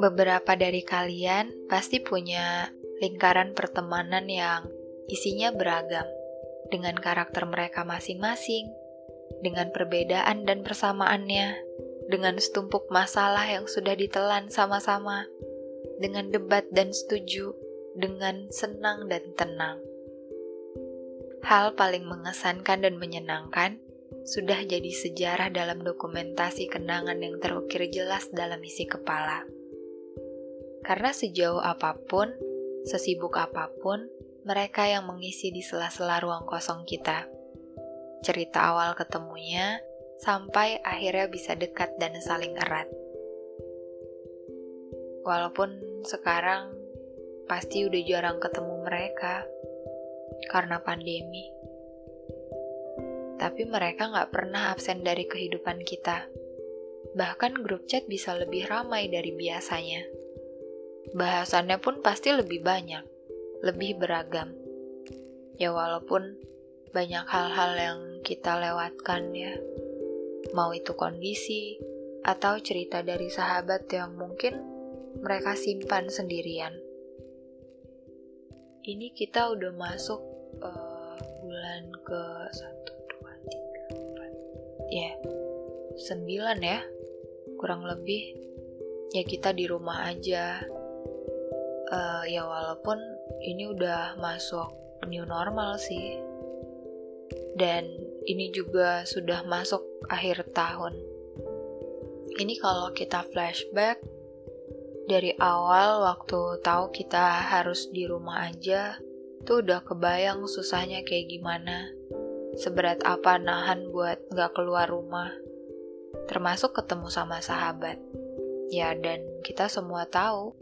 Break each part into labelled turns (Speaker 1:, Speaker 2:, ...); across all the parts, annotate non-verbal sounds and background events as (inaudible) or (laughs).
Speaker 1: Beberapa dari kalian pasti punya lingkaran pertemanan yang isinya beragam, dengan karakter mereka masing-masing, dengan perbedaan dan persamaannya, dengan setumpuk masalah yang sudah ditelan sama-sama, dengan debat dan setuju, dengan senang dan tenang. Hal paling mengesankan dan menyenangkan sudah jadi sejarah dalam dokumentasi kenangan yang terukir jelas dalam isi kepala. Karena sejauh apa pun, sesibuk apa pun, mereka yang mengisi di sela-sela ruang kosong kita. Cerita awal ketemunya sampai akhirnya bisa dekat dan saling erat. Walaupun sekarang pasti udah jarang ketemu mereka karena pandemi. Tapi mereka nggak pernah absen dari kehidupan kita. Bahkan grup chat bisa lebih ramai dari biasanya bahasannya pun pasti lebih banyak, lebih beragam. Ya walaupun banyak hal-hal yang kita lewatkan ya. Mau itu kondisi atau cerita dari sahabat yang mungkin mereka simpan sendirian. Ini kita udah masuk uh, bulan ke 1, 2, 3, 4 Ya, 9 ya Kurang lebih. Ya kita di rumah aja. Uh, ya walaupun ini udah masuk new normal sih. Dan ini juga sudah masuk akhir tahun. Ini kalau kita flashback dari awal waktu tahu kita harus di rumah aja tuh udah kebayang susahnya kayak gimana seberat apa nahan buat nggak keluar rumah? Termasuk ketemu sama sahabat. Ya dan kita semua tahu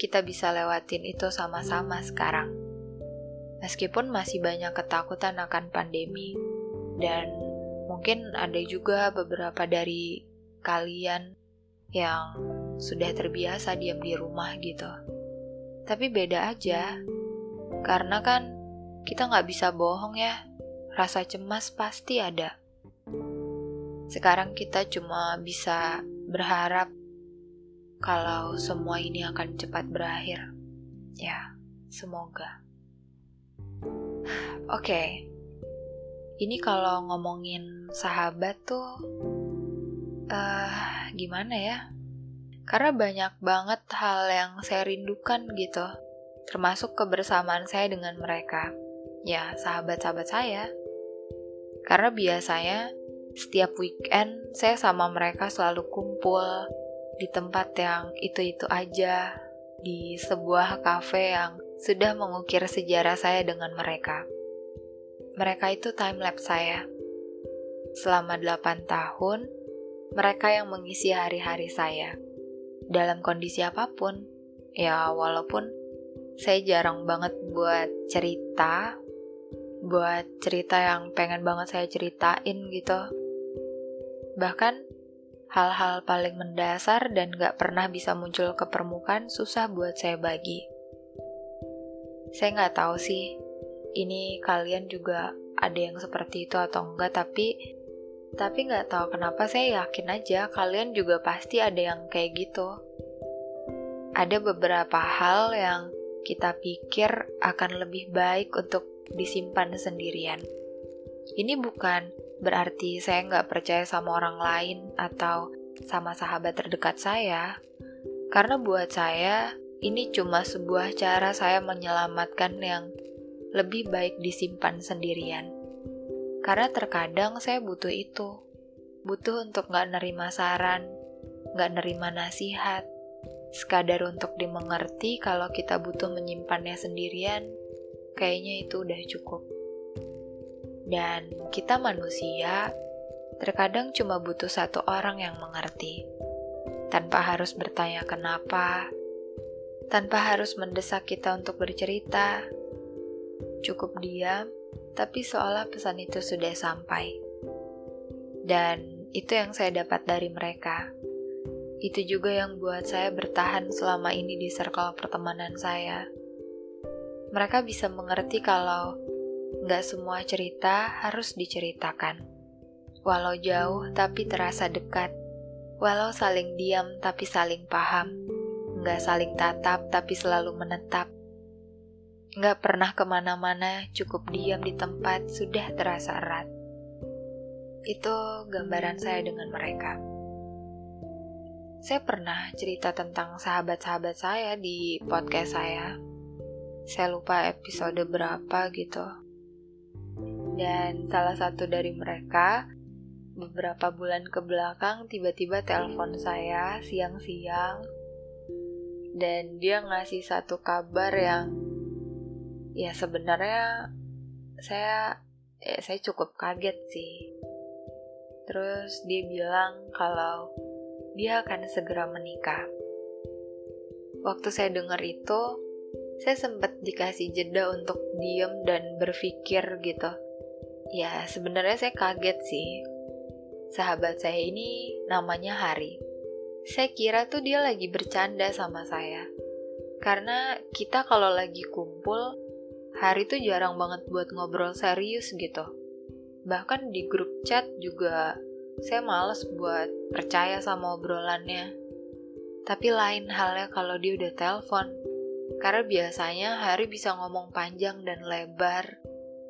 Speaker 1: kita bisa lewatin itu sama-sama sekarang. Meskipun masih banyak ketakutan akan pandemi, dan mungkin ada juga beberapa dari kalian yang sudah terbiasa diam di rumah gitu. Tapi beda aja, karena kan kita nggak bisa bohong ya, rasa cemas pasti ada. Sekarang kita cuma bisa berharap kalau semua ini akan cepat berakhir. Ya, semoga. (sighs) Oke, okay. ini kalau ngomongin sahabat tuh, uh, gimana ya? Karena banyak banget hal yang saya rindukan gitu, termasuk kebersamaan saya dengan mereka. Ya, sahabat-sahabat saya. Karena biasanya setiap weekend saya sama mereka selalu kumpul, di tempat yang itu-itu aja, di sebuah kafe yang sudah mengukir sejarah saya dengan mereka. Mereka itu time lapse saya. Selama 8 tahun, mereka yang mengisi hari-hari saya. Dalam kondisi apa pun, ya walaupun saya jarang banget buat cerita, buat cerita yang pengen banget saya ceritain gitu. Bahkan hal-hal paling mendasar dan gak pernah bisa muncul ke permukaan susah buat saya bagi. Saya nggak tahu sih, ini kalian juga ada yang seperti itu atau enggak, tapi tapi nggak tahu kenapa saya yakin aja kalian juga pasti ada yang kayak gitu. Ada beberapa hal yang kita pikir akan lebih baik untuk disimpan sendirian. Ini bukan berarti saya nggak percaya sama orang lain atau sama sahabat terdekat saya. Karena buat saya, ini cuma sebuah cara saya menyelamatkan yang lebih baik disimpan sendirian. Karena terkadang saya butuh itu. Butuh untuk nggak nerima saran, nggak nerima nasihat, sekadar untuk dimengerti kalau kita butuh menyimpannya sendirian, kayaknya itu udah cukup. Dan kita manusia terkadang cuma butuh satu orang yang mengerti, tanpa harus bertanya kenapa, tanpa harus mendesak kita untuk bercerita. Cukup diam, tapi seolah pesan itu sudah sampai. Dan itu yang saya dapat dari mereka. Itu juga yang buat saya bertahan selama ini di circle pertemanan saya. Mereka bisa mengerti kalau Gak semua cerita harus diceritakan. Walau jauh tapi terasa dekat. Walau saling diam tapi saling paham. Nggak saling tatap tapi selalu menetap. Nggak pernah ke mana-mana, cukup diam di tempat sudah terasa erat. Itu gambaran saya dengan mereka. Saya pernah cerita tentang sahabat-sahabat saya di podcast saya. Saya lupa episode berapa gitu. Dan salah satu dari mereka beberapa bulan ke belakang tiba-tiba telepon saya siang-siang dan dia ngasih satu kabar yang ya sebenarnya saya ya saya cukup kaget sih. Terus dia bilang kalau dia akan segera menikah. Waktu saya dengar itu, saya sempat dikasih jeda untuk diem dan berpikir gitu. Ya, sebenarnya saya kaget sih. Sahabat saya ini namanya Hari. Saya kira tuh dia lagi bercanda sama saya. Karena kita kalau lagi kumpul, Hari tuh jarang banget buat ngobrol serius gitu. Bahkan di grup chat juga saya males buat percaya sama obrolannya. Tapi lain halnya kalau dia udah telepon. Karena biasanya Hari bisa ngomong panjang dan lebar.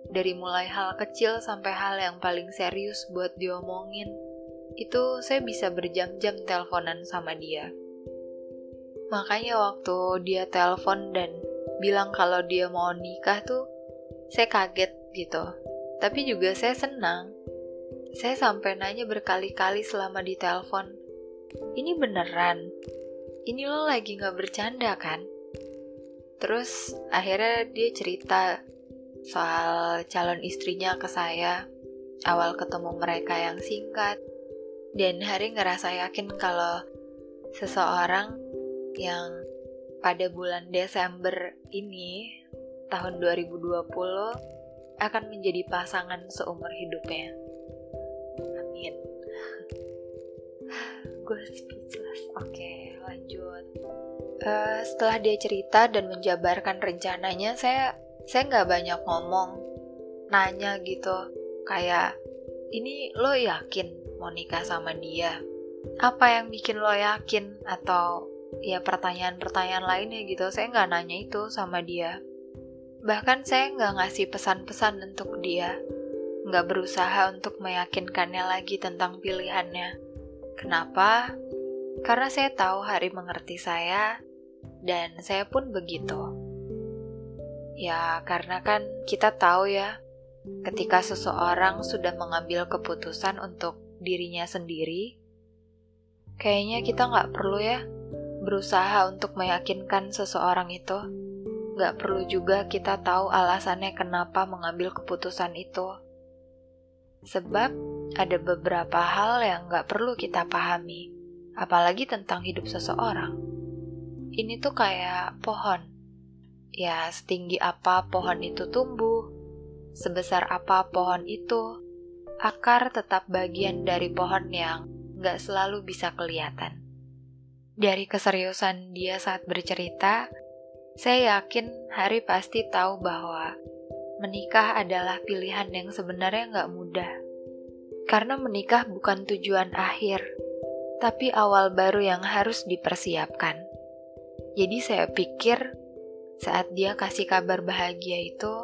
Speaker 1: Dari mulai hal kecil sampai hal yang paling serius buat diomongin. Itu saya bisa berjam-jam teleponan sama dia. Makanya waktu dia telepon dan bilang kalau dia mau nikah tuh, saya kaget gitu. Tapi juga saya senang saya sampai nanya berkali-kali selama di telepon. Ini beneran? Ini lo lagi gak bercanda kan? Terus akhirnya dia cerita soal calon istrinya ke saya. Awal ketemu mereka yang singkat. Dan Hari ngerasa yakin kalau seseorang yang pada bulan Desember ini tahun 2020 akan menjadi pasangan seumur hidupnya amin (laughs) gue speechless oke okay, lanjut setelah dia cerita dan menjabarkan rencananya saya saya nggak banyak ngomong nanya gitu. Kayak ini lo yakin mau nikah sama dia? Apa yang bikin lo yakin? Atau ya pertanyaan-pertanyaan lainnya gitu. Saya nggak nanya itu sama dia. Bahkan saya nggak ngasih pesan-pesan untuk dia. Nggak berusaha untuk meyakinkannya lagi tentang pilihannya. Kenapa? Karena saya tahu Hari mengerti saya, dan saya pun begitu. Ya, karena kan kita tahu ya, ketika seseorang sudah mengambil keputusan untuk dirinya sendiri, kayaknya kita nggak perlu ya berusaha untuk meyakinkan seseorang itu. Nggak perlu juga kita tahu alasannya kenapa mengambil keputusan itu. Sebab ada beberapa hal yang gak perlu kita pahami, apalagi tentang hidup seseorang. Ini tuh kayak pohon. Ya, setinggi apa pohon itu tumbuh, sebesar apa pohon itu, akar tetap bagian dari pohon yang gak selalu bisa kelihatan. Dari keseriusan dia saat bercerita, saya yakin Hari pasti tahu bahwa menikah adalah pilihan yang sebenarnya nggak mudah. Karena menikah bukan tujuan akhir, tapi awal baru yang harus dipersiapkan. Jadi saya pikir saat dia kasih kabar bahagia itu,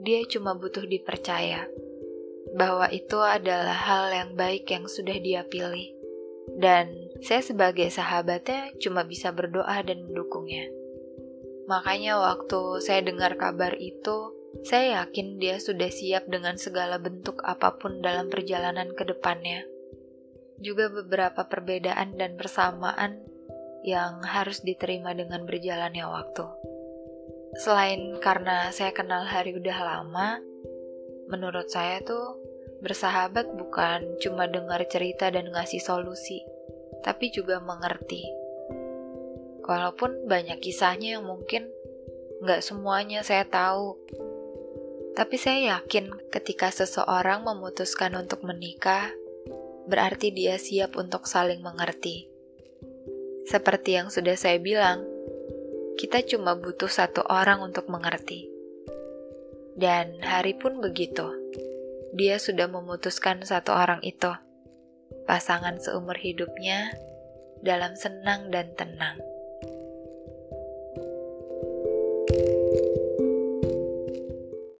Speaker 1: dia cuma butuh dipercaya bahwa itu adalah hal yang baik yang sudah dia pilih. Dan saya sebagai sahabatnya cuma bisa berdoa dan mendukungnya. Makanya waktu saya dengar kabar itu, saya yakin dia sudah siap dengan segala bentuk apa pun dalam perjalanan ke depannya. Juga beberapa perbedaan dan persamaan yang harus diterima dengan berjalannya waktu. Selain karena saya kenal Hari udah lama, menurut saya tuh bersahabat bukan cuma dengar cerita dan ngasih solusi, tapi juga mengerti. Walaupun banyak kisahnya yang mungkin nggak semuanya saya tahu, tapi saya yakin ketika seseorang memutuskan untuk menikah, berarti dia siap untuk saling mengerti. Seperti yang sudah saya bilang, kita cuma butuh satu orang untuk mengerti. Dan hari pun begitu. dia sudah memutuskan satu orang itu, pasangan seumur hidupnya, dalam senang dan tenang.